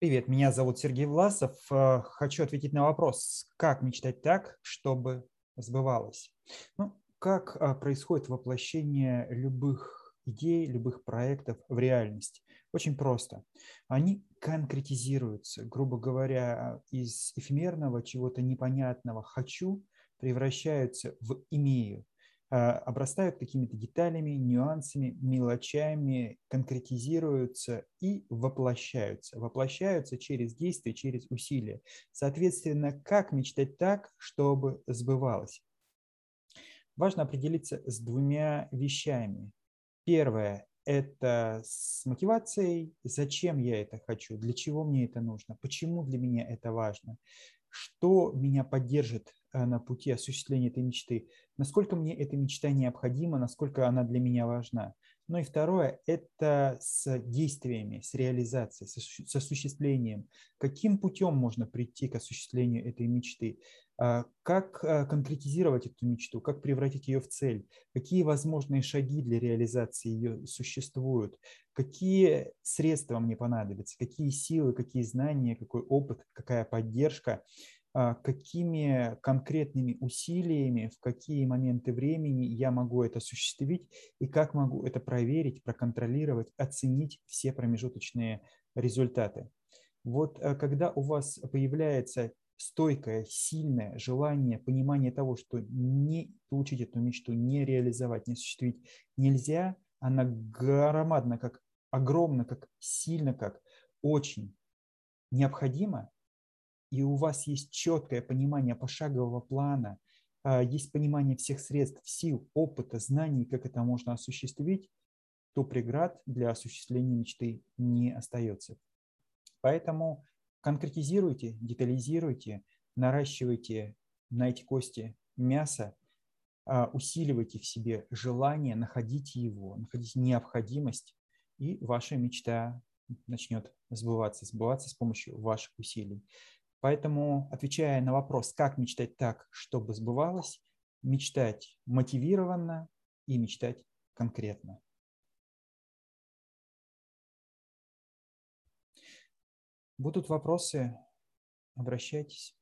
Привет, меня зовут Сергей Власов. Э, хочу ответить на вопрос, как мечтать так, чтобы сбывалось. Ну, как э, происходит воплощение любых идей, любых проектов в реальность? Очень просто. Они конкретизируются, грубо говоря, из эфемерного, чего-то непонятного «хочу» превращаются в «имею». А, обрастают какими-то деталями, нюансами, мелочами, конкретизируются и воплощаются. Воплощаются через действия, через усилия. Соответственно, как мечтать так, чтобы сбывалось? Важно определиться с двумя вещами. Первое – это с мотивацией, зачем я это хочу, для чего мне это нужно, почему для меня это важно, что меня поддержит Э, на пути осуществления этой мечты, насколько мне эта мечта необходима, насколько она для меня важна. Ну и второе – это с действиями, с реализацией, с осуществлением. Каким путем можно прийти к осуществлению этой мечты? А, как э, конкретизировать эту мечту? Как превратить ее в цель? Какие возможные шаги для реализации ее существуют? Какие средства мне понадобятся? Какие силы, какие знания, какой опыт, какая поддержка – а, какими конкретными усилиями, в какие моменты времени я могу это осуществить и как могу это проверить, проконтролировать, оценить все промежуточные результаты. Вот э, когда у вас появляется стойкое, сильное желание, понимание того, что не получить эту мечту, не реализовать, не осуществить нельзя, она громадна, как огромно, как сильно, как очень необходимо, и у вас есть четкое понимание пошагового плана, а, есть понимание всех средств, сил, опыта, знаний, как это можно осуществить, то преград для осуществления мечты не остается. Поэтому конкретизируйте, детализируйте, наращивайте на эти кости мясо, а, усиливайте в себе желание, находите его, находите необходимость, и ваша мечта начнет сбываться, сбываться с помощью ваших усилий. Поэтому, отвечая на вопрос, как мечтать так, чтобы сбывалось, мечтать мотивированно и мечтать конкретно. Будут вопросы, обращайтесь.